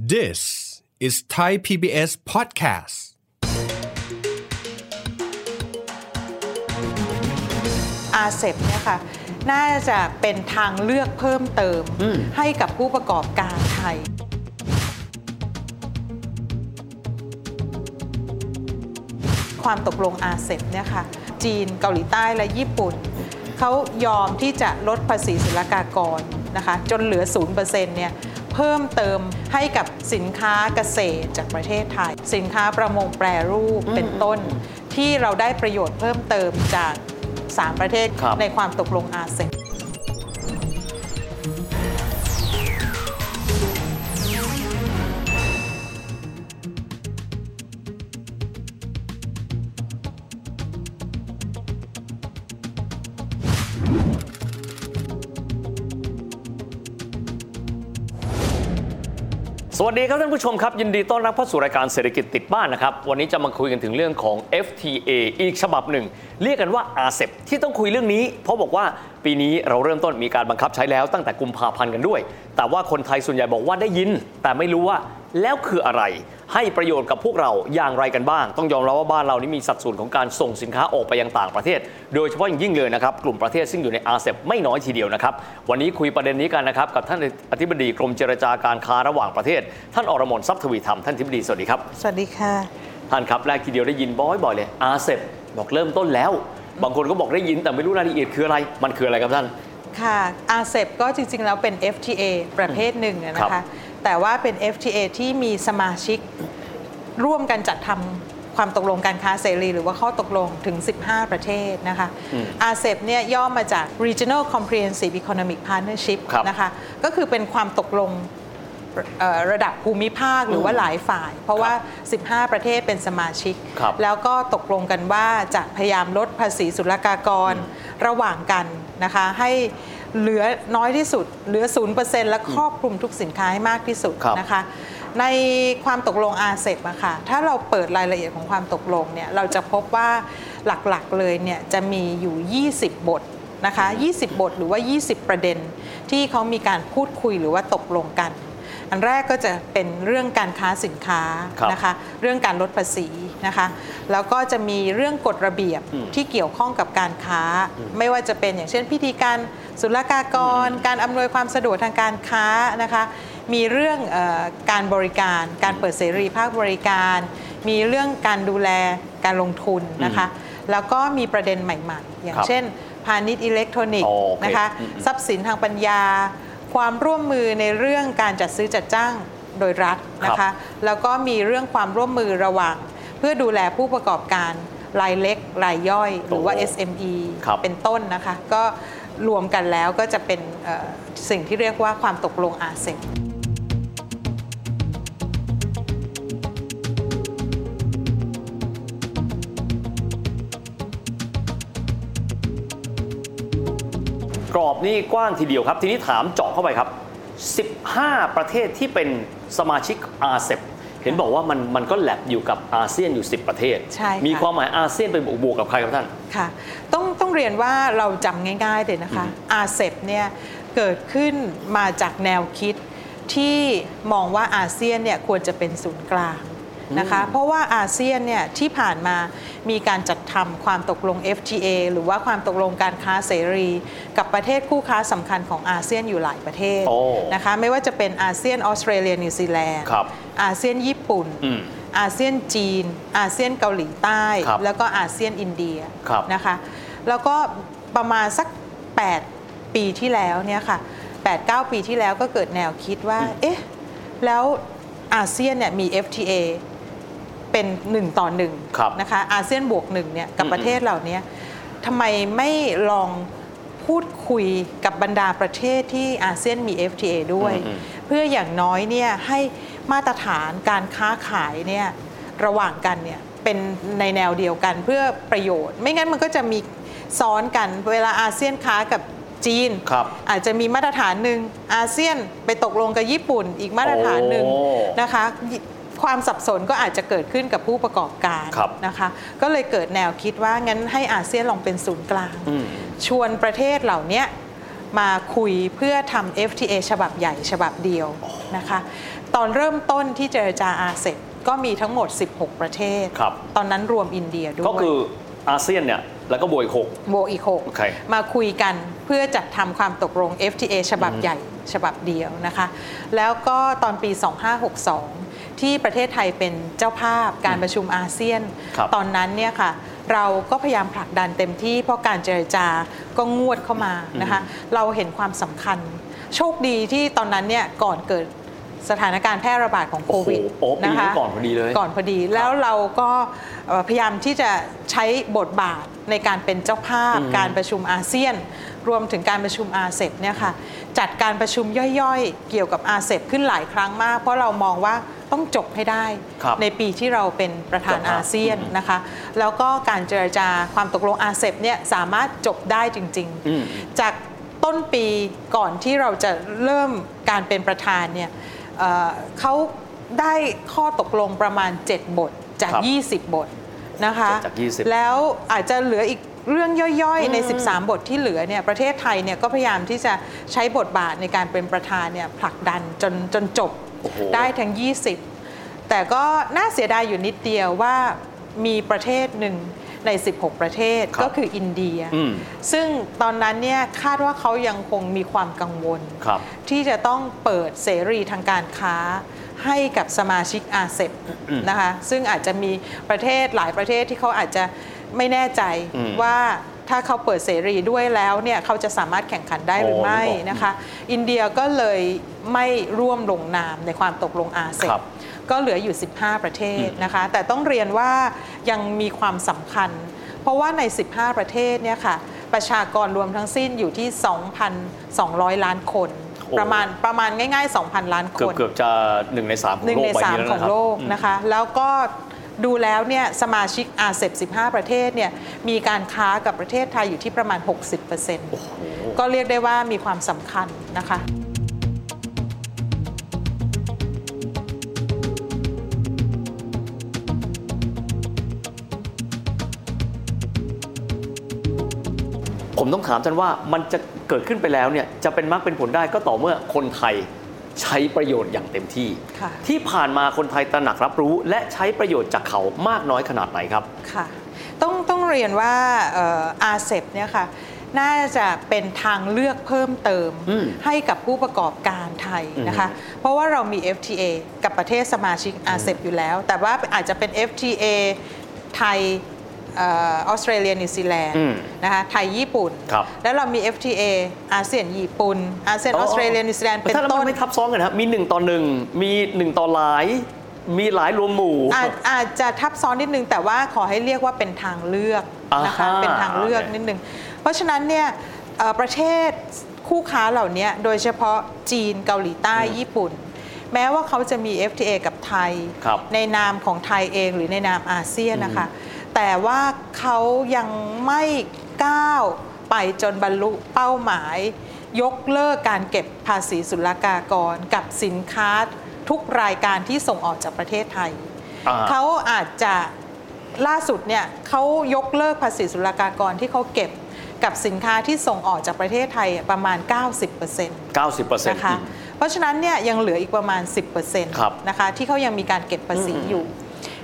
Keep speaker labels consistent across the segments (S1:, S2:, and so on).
S1: This is Thai PBS podcast.
S2: อาเซบเนี่ยค่ะ น่าจะเป็นทางเลือกเพิ่มเติมให้กับผู้ประกอบการไทยความตกลงอาเซบเนี่ยค่ะ จีนเกาหลีใต้และญี่ปุ่น เขายอมที่จะลดภาษีศุลกากรนะคะ จนเหลือ 0%เนี่ย เพิ่มเติม ให้กับสินค้าเกษตรจากประเทศไทย สินค้าประมงแปรรูปเป็นต้น ที่เราได้ประโยชน์เพิ่มเติมจาก 3 ประเทศ
S3: ครับ
S2: ในความตกลงอาเซบ
S3: ส วัสดีครับท่านผู้ชมครับ ยินดีต้อนรับเข้าสู่รายการเศรษฐกิจติดบ้านนะครับ วันนี้จะมาคุยกันถึงเรื่องของ FTA อีกฉบับหนึ่ง เรียกกันว่า RCEP ที่ต้องคุยเรื่องนี้ เพราะบอกว่าปีนี้เราเริ่มต้นมีการบังคับใช้แล้วตั้งแต่กุมภาพันธ์กันด้วย แต่ว่าคนไทยส่วนใหญ่บอกว่าได้ยิน แต่ไม่รู้ว่า แล้วคืออะไร ให้ประโยชน์กับพวกเราอย่างไรกันบ้าง ต้องยอมรับว่าบ้านเรานี่มีสัดส่วนของการส่งสินค้าออกไปยังต่างประเทศ โดยเฉพาะอย่างยิ่งเลยนะครับ กลุ่มประเทศซึ่งอยู่ในอาเซียนไม่น้อยทีเดียวนะครับ วันนี้คุยประเด็นนี้กันนะครับ กับท่านอธิบดีกรมเจรจาการค้าระหว่างประเทศ ท่านอรมนทรัพย์ทวีธรรมท่านอธิบดีสวัสดีครับ
S2: สวัสดีค่ะ
S3: ท่านครับแรกทีเดียวได้ยินบ่อยๆเลยอาเซบบอกเริ่มต้นแล้ว บางคนก็บอกได้ยินแต่ไม่รู้รายละเอียดคืออะไร มันคืออะไรครับท่าน
S2: ค่ะอาเซบก็จริงๆ แล้วเป็น FTA ประเภทหนึ่งอะนะ
S3: ครั
S2: คะ
S3: บ
S2: แต่ว่าเป็น FTA ที่มีสมาชิกร่วมกันจัดทำความตกลงการค้าเสรี หรือว่าข้อตกลงถึง 15 ประเทศนะคะอาเซบเนี่ยย่อมาจาก Regional Comprehensive Economic Partnership
S3: ครับ
S2: นะคะก็คือเป็นความตกลงเอ่อระดับภูมิภาคหรือว่าหลายฝ่าย เพราะว่า 15 ประเทศเป็นสมาชิก
S3: ครับ
S2: แล้วก็ตกลงกันว่าจะพยายามลดภาษีศุลกากรระหว่างกันนะคะให้ เหลือน้อยที่สุด เหลือ 0%และครอบคลุมทุกสินค้าให้มากที่สุด
S3: ครับ
S2: นะคะ ในความตกลงอาเซบอะค่ะ ถ้าเราเปิดรายละเอียดของความตกลงเนี่ยเราจะพบว่าหลักๆเลยเนี่ยจะมีอยู่ 20 บทนะคะ 20 บทหรือว่า 20 ประเด็น ที่เขามีการพูดคุยหรือว่าตกลงกัน อันแรกก็จะเป็นเรื่องการค้าสินค้า
S3: ครับ
S2: นะคะเรื่องการลดภาษีนะคะแล้วก็จะมีเรื่องกฎระเบียบที่เกี่ยวข้องกับการค้า ไม่ว่าจะเป็นอย่างเช่นพิธีการศุลกากร การอำนวยความสะดวกทางการค้านะคะมีเรื่องเออการบริการ การเปิดเสรีภาคบริการ มีเรื่องการดูแลการลงทุนนะคะแล้วก็มีประเด็นใหม่ ๆ อย่าง
S3: ครับ
S2: เช่น พาณิชย์อิเล็กทรอนิกส์
S3: โอเค
S2: นะคะ
S3: อืม
S2: ทรัพย์สินทางปัญญา ความร่วมมือในเรื่องการจัดซื้อจัดจ้างโดยรัฐนะ
S3: ครั
S2: คะ
S3: บ
S2: แล้วก็มีเรื่องความร่วมมือระหว่าง เพื่อดูแลผู้ประกอบการรายเล็กรายย่อย หรือว่า
S3: โอ้
S2: SME
S3: ครับ
S2: เป็นต้นนะคะ ก็รวมกันแล้วก็จะเป็นเอ่อสิ่งที่เรียกว่าความตกลงอาเซียน
S3: รอบนี่กว้างทีเดียวครับ ทีนี้ถามเจาะเข้าไปครับ 15 ประเทศที่เป็นสมาชิกอาเซบเห็นบอกว่ามันมันก็แลบอยู่กับอาเซียนอยู่ 10 ประเทศ
S2: ใช่ค่ะ
S3: มีความหมายอาเซียนเป็นบวกๆกับใครครับท่าน
S2: ค่ะต้องต้องเรียนว่าเราจำง่ายๆเลยนะคะอาเซบเนี่ยเกิดขึ้นมาจากแนวคิดที่มองว่าอาเซียนเนี่ยควรจะเป็นศูนย์กลาง นะคะเพราะว่าอาเซียนเนี่ยที่ผ่านมามีการจัดทำความตกลง FTA หรือว่าความตกลงการค้าเสรี กับประเทศคู่ค้าสำคัญของอาเซียนอยู่หลายประเทศ
S3: โอ้
S2: นะคะไม่ว่าจะเป็นอาเซียนออสเตรเลียนิวซีแลนด์
S3: ครับ
S2: อาเซียนญี่ปุ่น
S3: อืม
S2: อาเซียนจีน อาเซียนเกาหลีใต้
S3: ครับ
S2: แล้วก็อาเซียนอินเดีย
S3: ครับ
S2: นะคะแล้วก็ประมาณสัก 8 ปีที่แล้วเนี่ยค่ะ8-9 ปีที่แล้วก็เกิดแนวคิดว่าเอ๊ะแล้วอาเซียนเนี่ยมี FTA เป็นหนึ่งต่อหนึ่ง
S3: ครับ
S2: นะคะอาเซียนบวกหนึ่งเนี่ยกับ
S3: อืม
S2: ประเทศเหล่านี้ทำไมไม่ลองพูดคุยกับบรรดาประเทศที่อาเซียนมี FTA ด้วย
S3: อืม
S2: เพื่ออย่างน้อยเนี่ยให้มาตรฐานการค้าขายเนี่ยระหว่างกันเนี่ยเป็นในแนวเดียวกันเพื่อประโยชน์ ไม่งั้นมันก็จะมีซ้อนกันเวลาอาเซียนค้ากับจีน
S3: ครับ
S2: อาจจะมีมาตรฐานหนึ่งอาเซียนไปตกลงกับญี่ปุ่นอีกมาตรฐานหนึ่ง
S3: โอ้
S2: นะคะ ความสับสนก็อาจจะเกิดขึ้นกับผู้ประกอบการ
S3: ครับ
S2: นะคะ ก็เลยเกิดแนวคิดว่างั้นให้อาเซียนลองเป็นศูนย์กลาง
S3: อืม
S2: ชวนประเทศเหล่านี้มาคุยเพื่อทำ FTA ฉบับใหญ่ฉบับเดียวนะคะ ตอนเริ่มต้นที่เจรจาอาเซบก็มีทั้งหมด 16 ประเทศ
S3: ครับ
S2: ตอนนั้นรวมอินเดียด้วย
S3: ก็คืออาเซียนเนี่ย แล้วก็บวกอีกหก
S2: โบวกอีก
S3: โอเค
S2: 6มาคุยกันเพื่อจัดทำความตกลง FTA ฉบับใหญ่ฉบับเดียวนะคะ แล้วก็ตอนปี 2562 ที่ประเทศไทยเป็นเจ้าภาพการประชุมอาเซียน
S3: ครับ
S2: ตอนนั้นเนี่ยค่ะเราก็พยายามผลักดันเต็มที่เพราะการเจรจาก็งวดเข้ามานะคะเราเห็นความสำคัญ โชคดีที่ตอนนั้นเนี่ยก่อนเกิดสถานการณ์แพร่ระบาดของโควิด
S3: โอ้โหโอ้ปีนี้
S2: นะคะ
S3: ก่อนพอดีเลย
S2: ก่อนพอดีแล้วเราก็เอ่อพยายามที่จะใช้บทบาทในการเป็นเจ้าภาพ การประชุมอาเซียน รวมถึงการประชุมอาเซบเนี่ยค่ะ จัดการประชุมย่อยๆ เกี่ยวกับอาเซบขึ้นหลายครั้งมาก เพราะเรามองว่าต้องจบให้ได้
S3: ครับ
S2: ในปีที่เราเป็นประธาน
S3: เจ้าภาพ
S2: อาเซียนนะคะ แล้วก็การเจรจาความตกลงอาเซบเนี่ยสามารถจบได้จริง
S3: อืม
S2: ๆจากต้นปีก่อนที่เราจะเริ่มการเป็นประธานเนี่ยเอ่อเขาได้ข้อตกลงประมาณ 7 บทจาก
S3: ครับ
S2: 20 บทนะคะ
S3: จาก20
S2: แล้วอาจจะเหลืออีก เรื่องย่อยๆ ใน 13 บทที่เหลือเนี่ยประเทศไทยเนี่ยก็พยายามที่จะใช้บทบาทในการเป็นประธานเนี่ยผลักดันจนจนจบ
S3: โอ้โห
S2: ได้ทั้ง 20 แต่ก็น่าเสียดายอยู่นิดเดียวว่ามีประเทศหนึ่งใน 16 ประเทศ
S3: ครับ
S2: ก็คืออินเดีย
S3: อืม
S2: ซึ่งตอนนั้นเนี่ยคาดว่าเขายังคงมีความกังวล
S3: ครับ
S2: ที่จะต้องเปิดเสรีทางการค้าให้กับสมาชิกอาเซบนะคะซึ่งอาจจะมีประเทศหลายประเทศที่เขาอาจจะ ไม่แน่ใจ
S3: อืม
S2: ว่าถ้าเขาเปิดเสรีด้วยแล้วเนี่ยเขาจะสามารถแข่งขันได้หรือไม่
S3: อ๋อนึกออก
S2: นะคะ อินเดียก็เลยไม่ร่วมลงนามในความตกลงอาเซ
S3: ครับบ
S2: ก็เหลืออยู่ 15 ประเทศนะคะ แต่ต้องเรียนว่ายังมีความสำคัญ เพราะว่าใน 15 ประเทศเนี่ยค่ะประชากรรวมทั้งสิ้นอยู่ที่ 2,200 ล้านคน
S3: โอ้
S2: ประมาณประมาณง่าย ๆ 2,000 ล้านค
S3: เกือบ
S2: น
S3: เกือบจะหนึ่งในสามของ
S2: หนึ่ง
S3: โลก
S2: ใน
S3: ใบ
S2: สาม
S3: นี้แล้ว
S2: ของ
S3: นะครับ
S2: โลก
S3: อืม
S2: นะคะ แล้วก็ ดูแล้วเนี่ยสมาชิกอาเซบ15 ประเทศเนี่ยมีการค้ากับประเทศไทยอยู่ที่ประมาณ 60%ก็เรียกได้ว่ามีความสำคัญนะคะ
S3: ผมต้องถามท่านว่ามันจะเกิดขึ้นไปแล้วเนี่ยจะเป็นมรรคเป็นผลได้ก็ต่อเมื่อคนไทย ใช้ประโยชน์อย่างเต็มที่
S2: ค่ะ
S3: ที่ผ่านมาคนไทยตระหนักรับรู้ และใช้ประโยชน์จากเขามากน้อยขนาดไหนครับ
S2: ค่ะต้องต้องเรียนว่าอาเซบเนี่ยค่ะน่าจะเป็นทางเลือกเพิ่มเติม
S3: อืม
S2: ให้กับผู้ประกอบการไทยนะคะ เพราะว่าเรามี FTA กับประเทศสมาชิกอาเซบอยู่แล้ว แต่ว่าอาจจะเป็น FTA ไทยเออสเตรเลียนิวซีแลนด์
S3: อืม
S2: นะคะไทยญี่ปุ่น
S3: ครับ
S2: แล้วเรามี FTA อาเซียนญี่ปุ่นอาเซียนออสเตรเลียนิวซีแลนด์เป็น
S3: ถ้าแล้ว
S2: ต้
S3: มัน
S2: น
S3: ไม่ทับซ้อนกันนะครับมีหนึ่งต่อหนึ่งมีหนึ่งต่อหลายมีหลายรวมหมู่
S2: อาจอาจจะทับซ้อนนิดนึง แต่ว่าขอให้เรียกว่าเป็นทางเลือกนะคะ
S3: อ่าฮะ
S2: เป็นทางเลือก
S3: โอเค
S2: นิดนึง เพราะฉะนั้นเนี่ยเอ่อประเทศคู่ค้าเหล่านี้โดยเฉพาะจีนเกาหลีใต้ญี่ปุ่น แม้ว่าเขาจะมี FTA กับไทย
S3: ครับ
S2: ในนามของไทยเองหรือในนามอาเซียนนะคะ แต่ว่าเขายังไม่ก้าวไปจนบรรลุเป้าหมาย ยกเลิกการเก็บภาษีศุลกากรกับสินค้าทุกรายการที่ส่งออกจากประเทศไทย
S3: อ่า
S2: เขาอาจจะล่าสุดเนี่ยเขายกเลิกภาษีศุลกากรที่เขาเก็บกับสินค้าที่ส่งออกจากประเทศไทยประมาณ 90%
S3: 90%
S2: นะคะเพราะฉะนั้นเนี่ยยังเหลืออีกประมาณ 10%
S3: ครับ
S2: นะคะที่เขายังมีการเก็บภาษีอยู่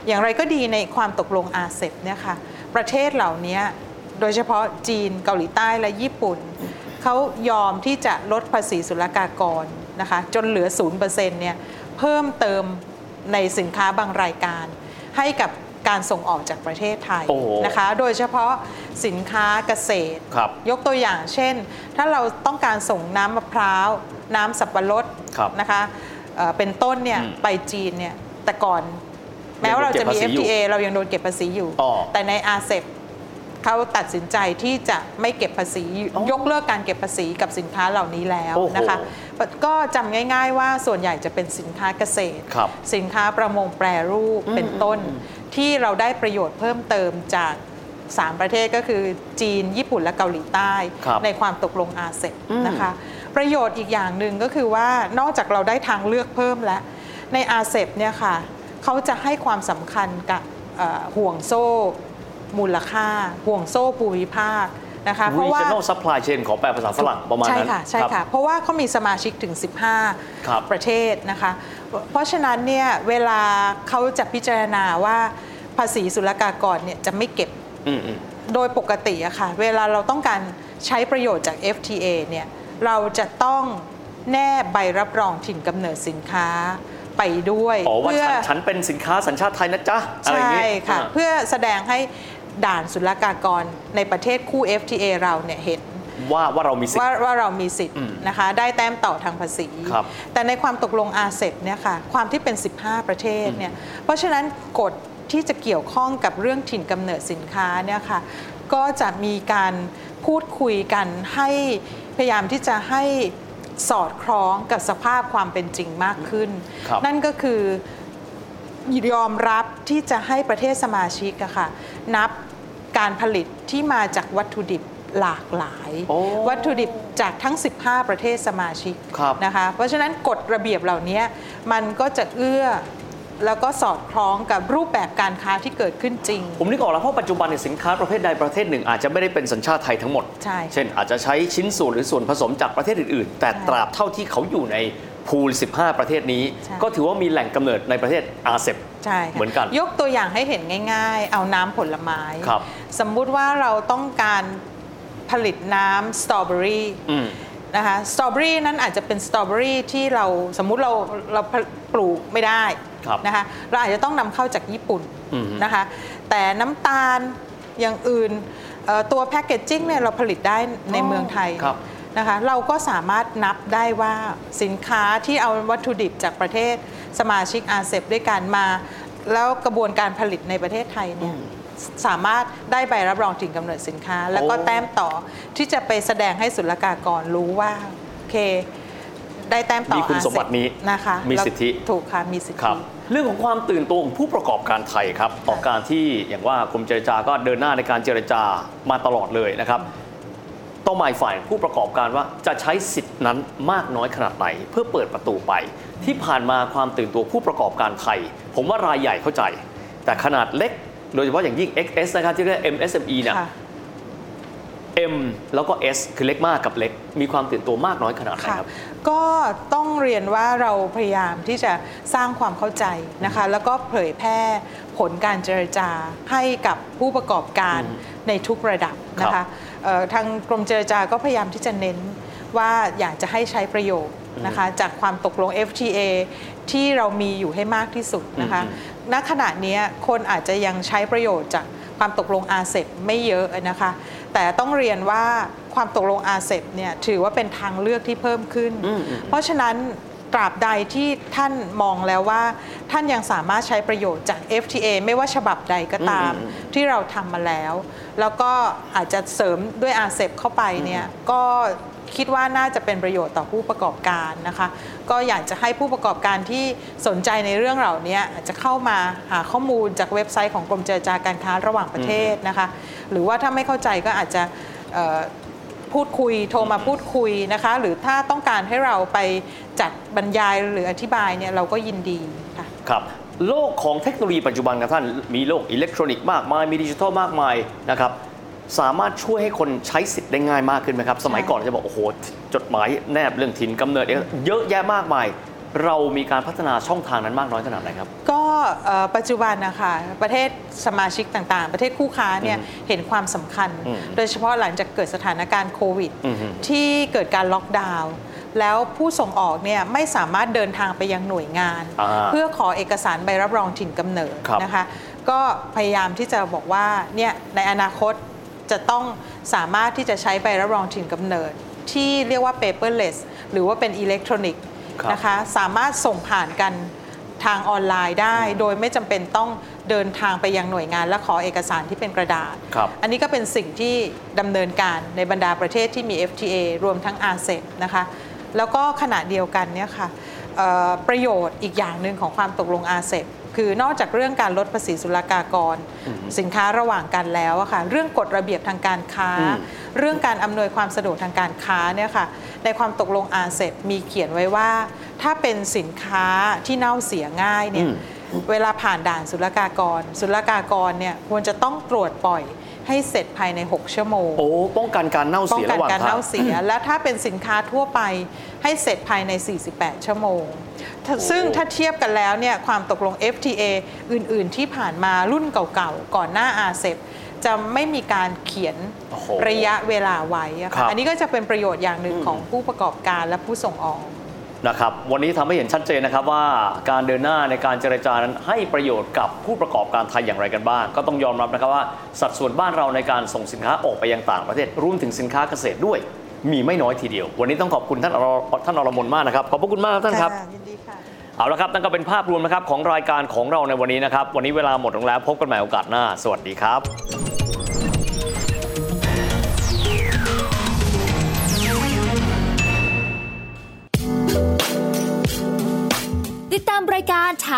S2: อย่างไรก็ดีในความตกลงอาเซบเนี่ยค่ะประเทศเหล่านี้โดยเฉพาะจีนเกาหลีใต้และญี่ปุ่นเขายอมที่จะลดภาษีศุลกากรนะคะจนเหลือ 0%เนี่ยเพิ่มเติมในสินค้าบางรายการ ให้กับการส่งออกจากประเทศไทย
S3: โอ้โห
S2: นะคะ โดยเฉพาะสินค้าเกษตร
S3: ครับ
S2: ยกตัวอย่างเช่น ถ้าเราต้องการส่งน้ำมะพร้าว น้ำสับปะรด
S3: ครับ
S2: นะคะเอ่อเป็นต้นเนี่ย
S3: อืม
S2: ไปจีนเนี่ยแต่ก่อน แม้ว่าเราจะมี
S3: ยังโดนเก็บภาษีอยู่
S2: FTA เรายังโดนเก็บภาษีอยู่
S3: อ๋อ
S2: แต่ในอาเซบเขาตัดสินใจที่จะไม่เก็บภาษี
S3: อ๋อย
S2: กเลิกการเก็บภาษีกับสินค้าเหล่านี้แล้ว
S3: โอ้โห
S2: นะคะก็จำง่าย ๆ ว่าส่วนใหญ่จะเป็นสินค้าเกษตร
S3: ครับ
S2: สินค้าประมงแปรรูปเป็นต้น ที่เราได้ประโยชน์เพิ่มเติมจาก3ประเทศก็คือจีน ญี่ปุ่นและเกาหลีใต้
S3: ครับ
S2: ในความตกลงอาเซบนะคะ ประโยชน์อีกอย่างหนึ่งก็คือว่านอกจากเราได้ทางเลือกเพิ่มแล้ว ในอาเซบเนี่ยค่ะ เขาจะให้ความสำคัญกับเอ่อห่วงโซ่มูลค่า ห่วงโซ่ภูมิภาคนะคะเพราะว่า
S3: regional supply chain ขอแปลภาษาฝรั่งประมาณ
S2: ใช่
S3: นั้น
S2: ค่ะใช่
S3: รับ
S2: ค่ะ เพราะว่าเขามีสมาชิกถึง
S3: ครับ
S2: 15 ประเทศนะคะ เพราะฉะนั้นเนี่ยเวลาเขาจะพิจารณาว่าภาษีศุลกากรเนี่ยจะไม่เก็บ
S3: อืมอืม
S2: โดยปกติอะค่ะ เวลาเราต้องการใช้ประโยชน์จาก FTA เนี่ยเราจะต้องแนบใบรับรองถิ่นกำเนิดสินค้า ไปด้วย
S3: อ๋อว่า
S2: เพื่อ
S3: ฉันฉันเป็นสินค้าสัญชาติไทยนะจ๊ะอะไรอย่าง
S2: ใช่
S3: งี้
S2: ค่ะ
S3: อ่า
S2: เพื่อแสดงให้ด่านศุลกากรในประเทศคู่ FTA เราเนี่ยเห็น
S3: ว่าว่าเรามีสิทธิ์
S2: ว่าว่าเรามีสิทธิ์
S3: อืม
S2: นะคะได้แต้มต่อทางภาษี
S3: ครับ
S2: แต่ในความตกลงอาเซบเนี่ยค่ะความที่เป็น 15 ประเทศเนี่ยเพราะฉะนั้นกฎที่จะเกี่ยวข้องกับเรื่องถิ่นกำเนิดสินค้าเนี่ยค่ะก็จะมีการพูดคุยกันให้พยายามที่จะให้ สอดคล้องกับสภาพความเป็นจริงมากขึ้น
S3: ครับ
S2: นั่นก็คือยอมรับที่จะให้ประเทศสมาชิกอะค่ะนับการผลิตที่มาจากวัตถุดิบหลากหลาย
S3: โอ้
S2: วัตถุดิบจากทั้ง 15 ประเทศสมาชิก
S3: ครับ
S2: นะคะ เพราะฉะนั้นกฎระเบียบเหล่านี้มันก็จะเอื้อ แล้วก็สอดคล้องกับรูปแบบการค้าที่เกิดขึ้นจริง
S3: ผมนึกออกแล้วเพราะปัจจุบันเนี่ยสินค้าประเภทใดประเภทหนึ่ง อาจจะไม่ได้เป็นสัญชาติไทยทั้งหมด
S2: ใช่
S3: เช่น อาจจะใช้ชิ้นส่วนหรือส่วนผสมจากประเทศอื่นๆ แต่
S2: ใช่
S3: ตราบเท่าที่เขาอยู่ในพูล 15 ประเทศนี้
S2: ใช่
S3: ก็ถือว่ามีแหล่งกำเนิดในประเทศอาเซบ
S2: ใช่ค่ะ
S3: เหมือนกัน
S2: ยกตัวอย่างให้เห็นง่าย ๆ เอาน้ำผลไม้
S3: ครับ
S2: สมมุติว่าเราต้องการผลิตน้ำสตรอเบอรี่
S3: อืม
S2: นะคะสตรอเบอรี่นั้นอาจจะเป็นสตรอเบอรี่ที่เราสมมุติเราเราปลูกไม่ได้
S3: ครับ
S2: นะคะเราอาจจะต้องนำเข้าจากญี่ปุ่น
S3: อืม
S2: นะคะแต่น้ำตาลอย่างอื่นเอ่อตัวแพคเกจจิ้งเนี่ยเราผลิตได้ในเมืองไทย
S3: ครับ
S2: นะคะเราก็สามารถนับได้ว่าสินค้าที่เอาวัตถุดิบจากประเทศสมาชิกอาเซบด้วยกันมา แล้วกระบวนการผลิตในประเทศไทยเนี่ย สามารถได้ใบรับรองถิ่นกำเนิดสินค้า แล้วก็
S3: โอ้
S2: แต้มต่อที่จะไปแสดงให้ศุลกากรรู้ว่าโอเค ได้แต้มต่อ
S3: มีคุณ
S2: อาเซบ
S3: สมบัตินี้
S2: นะคะ
S3: มี
S2: แล้ว
S3: สิทธิ
S2: ถูกค่ะมีสิท
S3: ครับ
S2: ธิ
S3: เรื่องของความตื่นตัวของผู้ประกอบการไทยครับต่อการที่อย่างว่ากรมเจรจาก็เดินหน้าในการเจรจามาตลอดเลยนะครับต้องหมายฝ่ายผู้ประกอบการว่าจะใช้สิทธินั้นมากน้อยขนาดไหน เพื่อเปิดประตูไป ที่ผ่านมาความตื่นตัวผู้ประกอบการไทย ผมว่ารายใหญ่เข้าใจ แต่ขนาดเล็ก โดยเฉพาะอย่างยิ่ง XS นะครับที่เรียก MSME เนี่ย
S2: ค่ะ
S3: M แล้วก็ S คือเล็กมากกับเล็ก มีความตื่นตัวมากน้อยขนาดไหน
S2: ค่ะ
S3: ครับ
S2: ก็ต้องเรียนว่าเราพยายามที่จะสร้างความเข้าใจนะคะ แล้วก็เผยแพร่ผลการเจรจาให้กับผู้ประกอบการในทุกระดับนะ
S3: ครั
S2: คะ
S3: บ
S2: เอ่อทางกรมเจรจาก็พยายามที่จะเน้นว่าอยากจะให้ใช้ประโยช น์นะคะจากความตกลง FTA ที่เรามีอยู่ให้มากที่สุดนะคะณขณะเนี้ยคนอาจจะยังใช้ประโยชน์จากความตกลงอาเซบไม่เยอะนะคะ แต่ต้องเรียนว่าความตกลงอาเซบเนี่ยถือว่าเป็นทางเลือกที่เพิ่มขึ้น เพราะฉะนั้น ตราบใดที่ท่านมองแล้วว่า ท่านยังสามารถใช้ประโยชน์จาก FTA ไม่ว่าฉบับใดก็ตามที่เราทำมาแล้ว แล้วก็อาจจะเสริมด้วยอาเซบเข้าไปเนี่ยก็คิดว่าน่าจะเป็นประโยชน์ต่อผู้ประกอบการนะคะ ก็อยากจะให้ผู้ประกอบการที่สนใจในเรื่องเหล่านี้อาจจะเข้ามาหาข้อมูลจากเว็บไซต์ของกรมเจรจาการค้าระหว่างประเทศนะคะ หรือว่าถ้าไม่เข้าใจก็อาจจะเอ่อพูดคุยโทรมาพูดคุยนะคะ หรือถ้าต้องการให้เราไป จัดบรรยายหรืออธิบายเนี่ยเราก็ยินดีค่ะ
S3: ครับโลกของเทคโนโลยีปัจจุบันครับท่านมีโลกอิเล็กทรอนิกส์มากมาย มีดิจิทัลมากมายนะครับสามารถช่วยให้คนใช้สิทธิ์ได้ง่ายมากขึ้นไหมครับ สมัยก่อนจะบอกโอ้โหจดหมายแนบเรื่องถิ่นกำเนิดเยอะแยะมากมาย เรามีการพัฒนาช่องทางนั้นมากน้อยขนาดไหนครับ
S2: ก็เอ่อปัจจุบันนะคะประเทศสมาชิกต่างๆ ประเทศคู่ค้าเนี่ยเห็นความสำคัญ
S3: อืม
S2: โดยเฉพาะหลังจากเกิดสถานการณ์โควิด
S3: อือฮึ
S2: ที่เกิดการล็อกดาวน์ แล้วผู้ส่งออกเนี่ยไม่สามารถเดินทางไปยังหน่วยงาน
S3: อ่า
S2: เพื่อขอเอกสารใบรับรองถิ่นกำเนิด
S3: ครับ
S2: นะคะ ก็พยายามที่จะบอกว่าเนี่ยในอนาคตจะต้องสามารถที่จะใช้ใบรับรองถิ่นกำเนิด ที่เรียกว่า paperless หรือว่าเป็นอิเล็กทรอนิกส์
S3: ครับ
S2: นะคะสามารถส่งผ่านกันทางออนไลน์ได้ โดยไม่จำเป็นต้องเดินทางไปยังหน่วยงาน และขอเอกสารที่เป็นกระดาษ
S3: ครับ
S2: อันนี้ก็เป็นสิ่งที่ดำเนินการในบรรดาประเทศที่มี FTA รวมทั้ง RCEP นะคะ แล้วก็ขณะเดียวกันเนี่ยค่ะเอ่อประโยชน์อีกอย่างหนึ่งของความตกลง RCEP คือนอกจากเรื่องการลดภาษีศุลกากร สินค้าระหว่างกันแล้วอะค่ะเรื่องกฎระเบียบทางการค้า
S3: อืม
S2: เรื่องการอำนวยความสะดวกทางการค้าเนี่ยค่ะในความตกลงอาเซมีเขียนไว้ว่า ถ้าเป็นสินค้าที่เน่าเสียง่ายเนี่ย
S3: อืม
S2: เวลาผ่านด่านศุลกากรศุลกากรเนี่ยควรจะต้องตรวจปล่อย ให้เสร็จภายใน 6 ชั่วโมง
S3: โอ้ป้องกันการเน่า
S2: ป้อง
S3: เสีย
S2: กั
S3: ระหว่าง
S2: การ
S3: ทาง
S2: เน่าเสีย และถ้าเป็นสินค้าทั่วไปให้เสร็จภายใน 48 ชั่วโมงถ้าซึ่งถ้าเทียบกันแล้วเนี่ยความตกลง FTA อื่น ๆ ที่ผ่านมารุ่นเก่าๆ ก่อนหน้าอาเซจะไม่มีการเขียน
S3: โอ้โห
S2: ระยะเวลาไว้อะ
S3: ครั
S2: ค่ะ
S3: บ
S2: อันนี้ก็จะเป็นประโยชน์อย่างหนึ่งของผู้ประกอบการและผู้ส่งออก
S3: นะครับวันนี้ทำให้เห็นชัดเจนนะครับว่าการเดินหน้าในการเจรจานั้นให้ประโยชน์กับผู้ประกอบการไทยอย่างไรกันบ้าง ก็ต้องยอมรับนะครับว่าสัดส่วนบ้านเราในการส่งสินค้าออกไปยังต่างประเทศรวมถึงสินค้าเกษตรด้วย มีไม่น้อยทีเดียว วันนี้ต้องขอบคุณท่านอรท่านอรมนมากนะครับขอบพระคุณมากครับท่านครับ
S2: ค่ะยินดีค่ะ
S3: เอาละครับนั่นก็เป็นภาพรวมนะครับของรายการของเราในวันนี้นะครับ วันนี้เวลาหมดลงแล้วพบกันใหม่โอกาสหน้า สวัสดีครับ